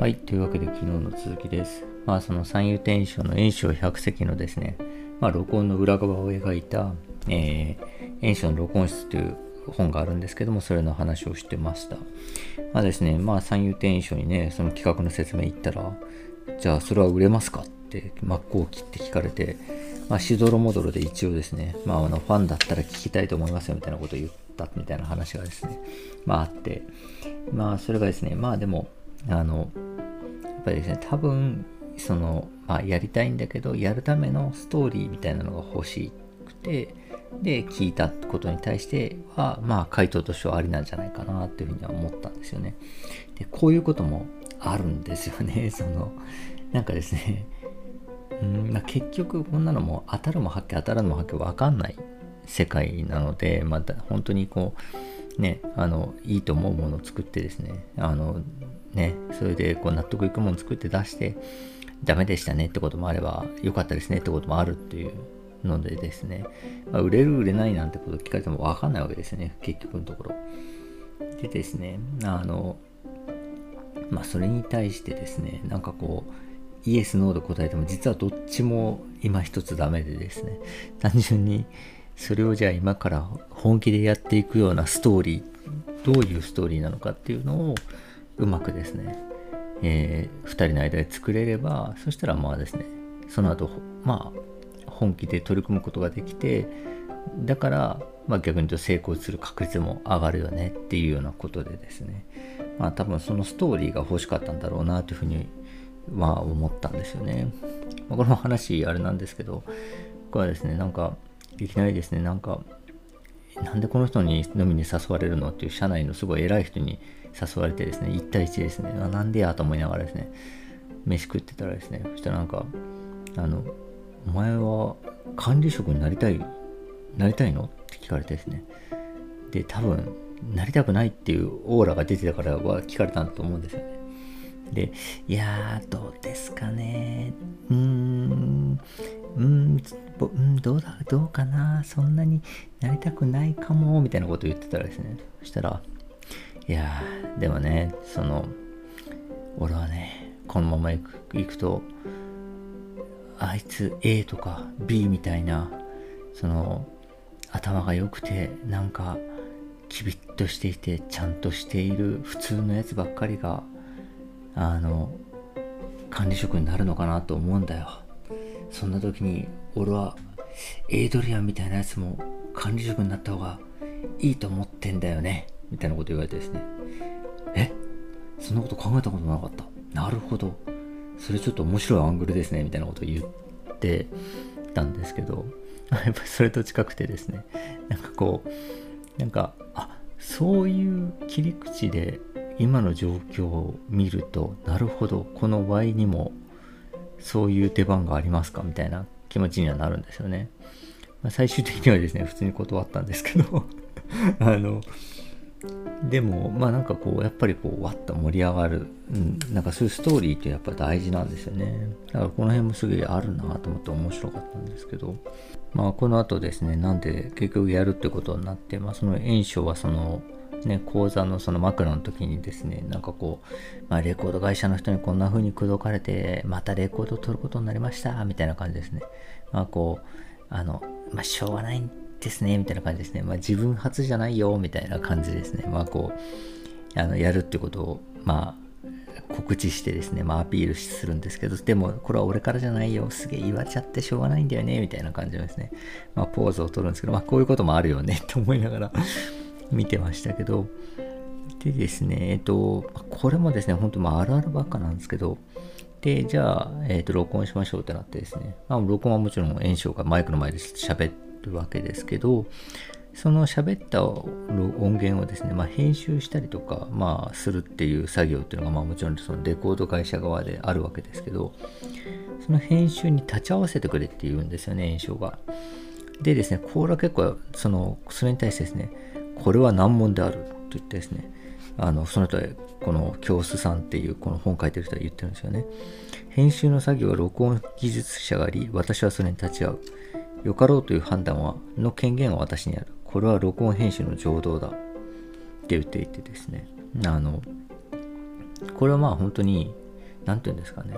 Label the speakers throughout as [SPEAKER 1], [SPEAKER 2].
[SPEAKER 1] はい。というわけで昨日の続きです。まあその三遊亭演唱の演唱百席のですね、まあ録音の裏側を描いた、えー、演唱の録音室という本があるんですけども、それの話をしてました。まあですね、まあ三遊亭演唱にね、その企画の説明言ったら、じゃあそれは売れますかって真っ向きって聞かれて、まあしどろもどろで一応ですね、まああのファンだったら聞きたいと思いますよみたいなことを言ったみたいな話がですね、まああって、まあそれがですね、まあでも、あのや、っぱりですね、多分、その、まあ、やりたいんだけど、やるためのストーリーみたいなのが欲しくて、で、聞いたことに対しては、まあ、回答としてはありなんじゃないかなっていうふうには思ったんですよね。で、こういうこともあるんですよね。その、なんかですね、うんまあ、結局こんなのも当たるも発見当たらぬも発見分かんない世界なので、また本当にこうねあのいいと思うものを作ってですねあのね、それでこう納得いくもの作って出して、ダメでしたねってこともあれば、良かったですねってこともあるっていうのでですね、まあ、売れる売れないなんてこと聞かれてもわかんないわけですね、結局のところ。でですね、あの、まあそれに対してですね、なんかこう、イエス、ノーで答えても実はどっちも今一つダメでですね、単純にそれをじゃあ今から本気でやっていくようなストーリー、どういうストーリーなのかっていうのを、うまくですね、えー、2人の間で作れればそしたらまあですねその後まあ本気で取り組むことができてだから、まあ、逆に言うと成功する確率も上がるよねっていうようなことでですねまあ多分そのストーリーが欲しかったんだろうなというふうにまあ思ったんですよね、まあ、この話あれなんですけどこれはですねなんかいきなりですねなんかなんでこの人に飲みに誘われるのっていう社内のすごい偉い人に誘われてですね、1対1ですね、あなんでやと思いながらですね、飯食ってたらですね、そしたらなんか、あの、お前は管理職になりたい、なりたいの？って聞かれてですね、で、多分、なりたくないっていうオーラが出てたからは聞かれたんだと思うんですよね。で、いやー、どうですかね？うーん、うん、うん、どうだ、どうかな？そんなになりたくないかも、みたいなこと言ってたらですね。そしたら、いやでもね、その、俺はね、このまま行く行くと、あいつ A とか B みたいな、その、頭が良くて、なんか、キビッとしていて、ちゃんとしている普通のやつばっかりが、あの、管理職になるのかなと思うんだよ。そんな時に、俺は、エイドリアンみたいなやつも管理職になった方がいいと思ってんだよね。みたいなこと言われてですね。え？そんなこと考えたことなかった。なるほど。それちょっと面白いアングルですね。みたいなことを言ってたんですけど、やっぱりそれと近くてですね、なんかこう、なんか、あそういう切り口で今の状況を見ると、なるほど、この Y にもそういう出番がありますか？みたいな気持ちにはなるんですよね。まあ、最終的にはですね、普通に断ったんですけど あの、でもまあなんかこうやっぱりこうわっと盛り上がる、うん、なんかそういうストーリーってやっぱ大事なんですよね。だからこの辺もすげえあるなと思って面白かったんですけど。まあこの後ですねなんで結局やるってことになってまあその炎症はそのね、講座のその枕の時にですね、なんかこう、まあ、レコード会社の人にこんな風に口説かれて、またレコードを取ることになりました、みたいな感じですね。まあこう、あの、まあしょうがないですね、みたいな感じですね。まあ自分初じゃないよ、みたいな感じですね。まあこう、あの、やるってことを、まあ、告知してですね、まあアピールするんですけど、でもこれは俺からじゃないよ、すげえ言われちゃってしょうがないんだよね、みたいな感じですね。まあポーズを取るんですけど、まあこういうこともあるよね、と思いながら 見てましたけど、でですね、えっと、これもですね、本当まああるあるばっかなんですけど、で、じゃあ、えっ、と、録音しましょうってなってですね、まあ、録音はもちろん炎症がマイクの前で喋るわけですけど、その喋った音源をですね、まあ、編集したりとか、まあ、するっていう作業っていうのが、まあ、もちろんそのレコード会社側であるわけですけど、その編集に立ち会わせてくれって言うんですよね、炎症が。でですね、これは結構、その、それに対してですね、これは難問であると言ってですね、あの、その人は、この教室さんっていうこの本書いてる人は言ってるんですよね。編集の作業は録音技術者があり、私はそれに立ち会う。よかろうという判断は、の権限は私にある。これは録音編集の情動だ。って言っていてですね。あの、これはまあ本当に、何て言うんですかね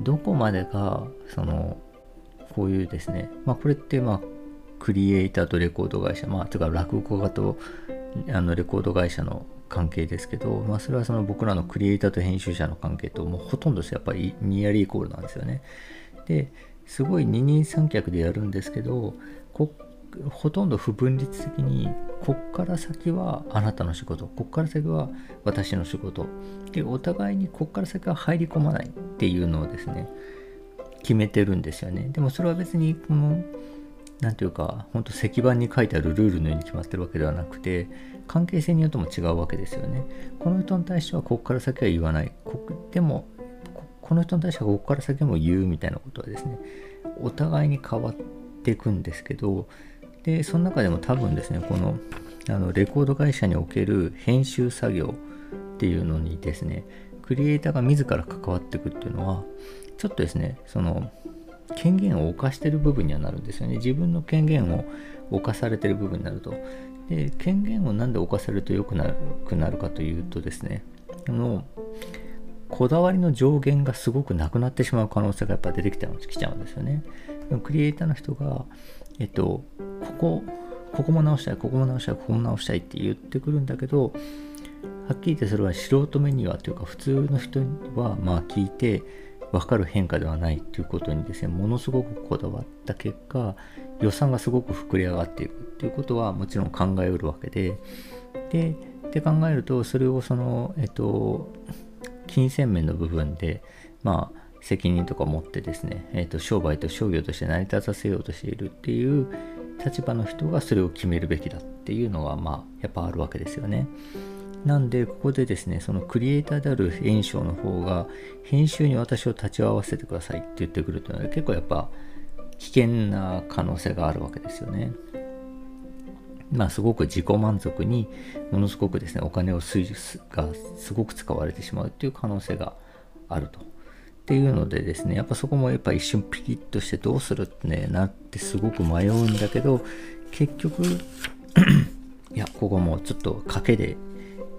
[SPEAKER 1] どこまでがそのこういうですねまあこれってまあクリエイターとレコード会社まあというか落語家とあのレコード会社の関係ですけど、まあ、それはその僕らのクリエイターと編集者の関係ともうほとんどやっぱりニアリーイコールなんですよね。ですごい二人三脚でやるんですけどほとんど不分立的にこっから先はあなたの仕事こっから先は私の仕事。でお互いにこっから先は入り込まないっていうのをですね決めてるんですよね。でもそれは別にこの何ていうか本当石板に書いてあるルールのように決まってるわけではなくて関係性によっても違うわけですよね。この人に対してはここから先は言わない。でもこの人に対してはここから先も言うみたいなことはですねお互いに変わっていくんですけどでその中でも多分ですねこのあのレコード会社における編集作業っていうのにですねクリエイターが自ら関わっていくっていうのはちょっとですねその権限を犯してる部分にはなるんですよね。自分の権限を犯されてる部分になると。で権限を何で犯されると良くなくなるかというとですねあのこだわりの上限がすごくなくなってしまう可能性がやっぱ出てきちゃうんですよね。クリエイターの人が、えっと、ここ、ここも直したい、ここも直したい、ここも直したいって言ってくるんだけど、はっきり言ってそれは素人目にはというか普通の人はまあ聞いて分かる変化ではないということにですねものすごくこだわった結果予算がすごく膨れ上がっていくということはもちろん考えうるわけででで考えるとそれをそのえっと金銭面の部分でまあ責任とか持ってですね、えーと、商売と商業として成り立たせようとしているっていう立場の人がそれを決めるべきだっていうのがまあやっぱあるわけですよね。なんでここでですねそのクリエイターである炎章の方が編集に私を立ち会わせてくださいって言ってくるというのは結構やっぱ危険な可能性があるわけですよね。まあすごく自己満足にものすごくですねお金をすがすごく使われてしまうっていう可能性があると。っていうのでですね、やっぱそこもやっぱ一瞬ピキッとしてどうするってね、なってすごく迷うんだけど、結局 いや、ここもちょっと賭けで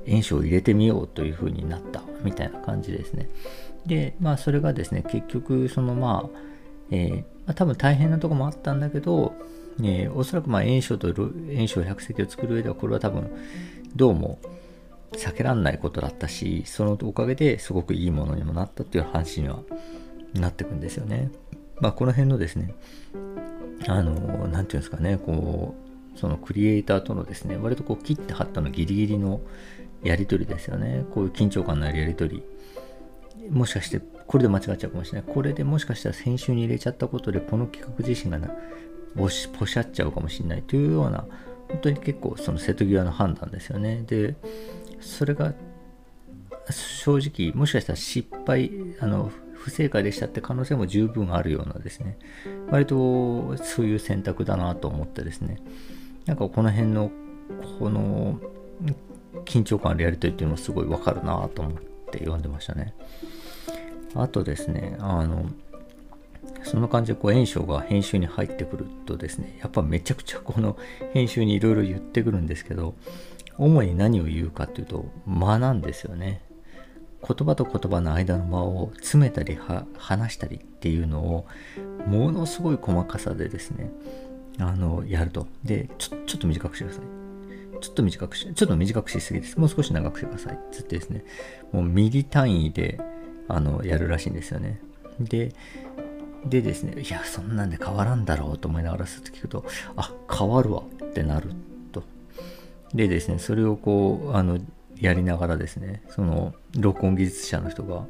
[SPEAKER 1] 炎症を入れてみようという風になったみたいな感じですね。で、まあそれがですね、結局そのまあ、えー、まあ、多分大変なとこもあったんだけど、えー、おそらくまあ炎症と炎症百席を作る上ではこれは多分どうも避けらんないことだったしそのおかげですごくいいものにもなったっていう話にはなってくんですよね。まあこの辺のですねあの何て言うんですかねこうそのクリエイターとのですね割とこう切って貼ったのギリギリのやり取りですよね。こういう緊張感のあるやり取り。もしかしてこれで間違っちゃうかもしれない。これでもしかしたら先週に入れちゃったことでこの企画自身がなポシポシャっちゃうかもしれないというような本当に結構その瀬戸際の判断ですよね。でそれが正直もしかしたら失敗あの不正解でしたって可能性も十分あるようなですね。割とそういう選択だなと思ってですね。なんかこの辺のこの緊張感あるやりとりっていうのもすごいわかるなと思って読んでましたね。あとですねあのその感じでこう炎章が編集に入ってくるとですねやっぱめちゃくちゃこの編集にいろいろ言ってくるんですけど主に何を言うかっていうと間なんですよね。言葉と言葉の間の間を詰めたり話したりっていうのをものすごい細かさでですねあのやると。でちょちょっと短くしてください。ちょっと短くしちょっと短くしすぎです。もう少し長くしてください。つってですねもうミリ単位であのやるらしいんですよね。ででですねいやそんなんで変わらんだろうと思いながらすっと聞くとあ変わるわってなるとでですね、それをこう、あの、やりながらですね、その、録音技術者の人が、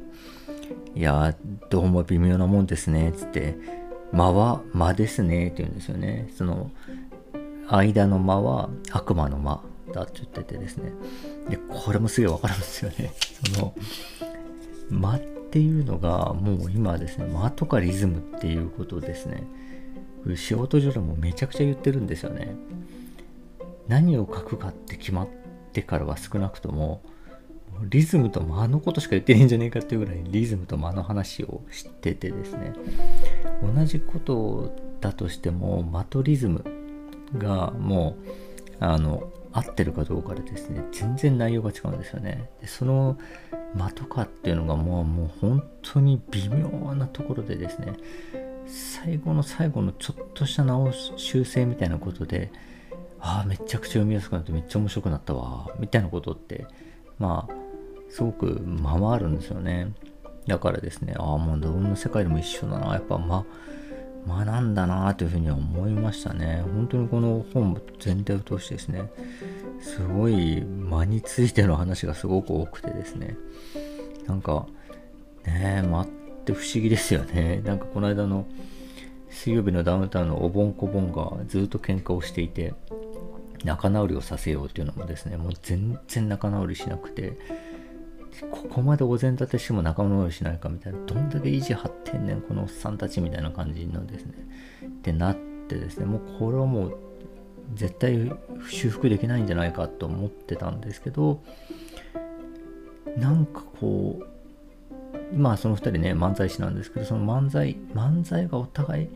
[SPEAKER 1] いやどうも微妙なもんですね、つって、間は間ですね、って言うんですよね。その、間の間は悪魔の間だって言っててですね。で、これもすげえわかるんですよね。その、間っっていうのが、もう今ですね、間とかリズムっていうことですね。仕事上でもめちゃくちゃ言ってるんですよね。何を書くかって決まってからは少なくともリズムと間のことしか言ってないんじゃねえかっていうぐらいリズムと間の話を知っててですね同じことだとしても間とリズムがもうあの合ってるかどうかでですね全然内容が違うんですよねその間とかっていうのがもうもう本当に微妙なところでですね最後の最後のちょっとした直し修正みたいなことでああめちゃくちゃ読みやすくなってめっちゃ面白くなったわみたいなことってまあすごく間はあるんですよね。だからですねああもうどんな世界でも一緒だなやっぱま間なんだなというふうには思いましたね。本当にこの本全体を通してですねすごい間についての話がすごく多くてですね。なんかねえ間って不思議ですよね。なんかこの間の水曜日のダウンタウンのおぼんこぼんがずっと喧嘩をしていて仲直りをさせようっていうのもですねもう全然仲直りしなくてここまでお膳立てしても仲直りしないかみたいなどんだけ維持張ってんねんこのおっさんたちみたいな感じのですね。ってなってですね。もうこれはもう絶対修復できないんじゃないかと思ってたんですけどなんかこうまあその2人ね漫才師なんですけどその漫才漫才がお互い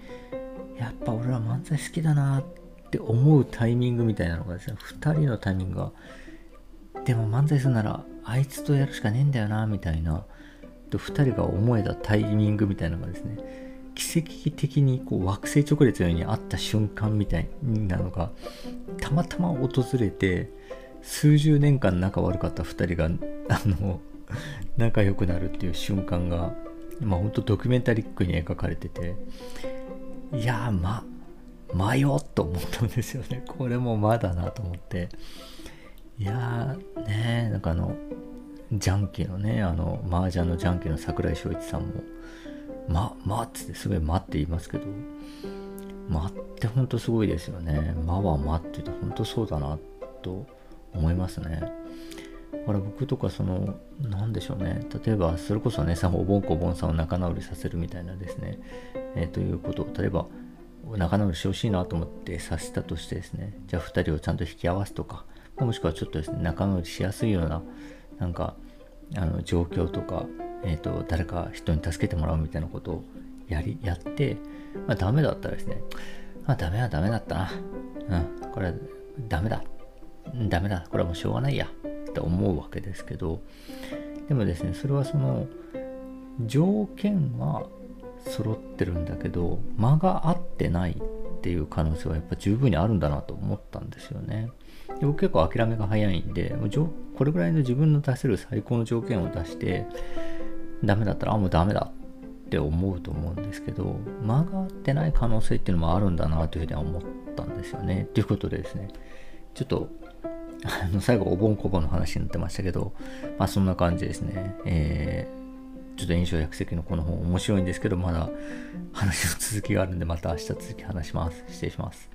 [SPEAKER 1] やっぱ俺ら漫才好きだなって思うタイミングみたいなのがですね2人のタイミングがでも漫才するならあいつとやるしかねえんだよなみたいな。と2人が思えたタイミングみたいなのがですね奇跡的にこう惑星直列のようにあった瞬間みたいなのがたまたま訪れて数十年間仲悪かった2人があの仲良くなるっていう瞬間がまあほんとドキュメンタリックに描かれてていやま迷っと思ったんですよね。これもまだなと思って。いやーねなんかあのジャンキーのねあの麻雀のジャンキーの櫻井翔一さんもま、まっつってすごい間って言いますけど、間ってほんとすごいですよね。間は間って言うとほんとそうだなと思いますね。だから僕とかその、なんでしょうね。例えば、それこそね、さおぼんこぼんさんを仲直りさせるみたいなですね。えー、ということを、例えば、仲直りしてほしいなと思ってさせたとしてですね、じゃあ2人をちゃんと引き合わすとか、もしくはちょっとですね、仲直りしやすいような、なんか、あの状況とか、えーと、誰か人に助けてもらうみたいなことをやりやって、まあ、ダメだったらですね、まあ、ダメはダメだったな。うん、これはダメだ。ダメだ。これはもうしょうがないや。って思うわけですけど、でもですね、それはその、条件は揃ってるんだけど、間が合ってないっていう可能性はやっぱ十分にあるんだなと思ったんですよね。で僕結構諦めが早いんで、もうこれぐらいの自分の出せる最高の条件を出して、ダメだったら、あ、もうダメだって思うと思うんですけど、間が合ってない可能性っていうのもあるんだなというふうには思ったんですよね。ということでですね、ちょっと、あの最後、お盆こぼの話になってましたけど、まあそんな感じですね。えー、ちょっと印象百石のこの本面白いんですけど、まだ話の続きがあるんで、また明日続き話します。失礼します。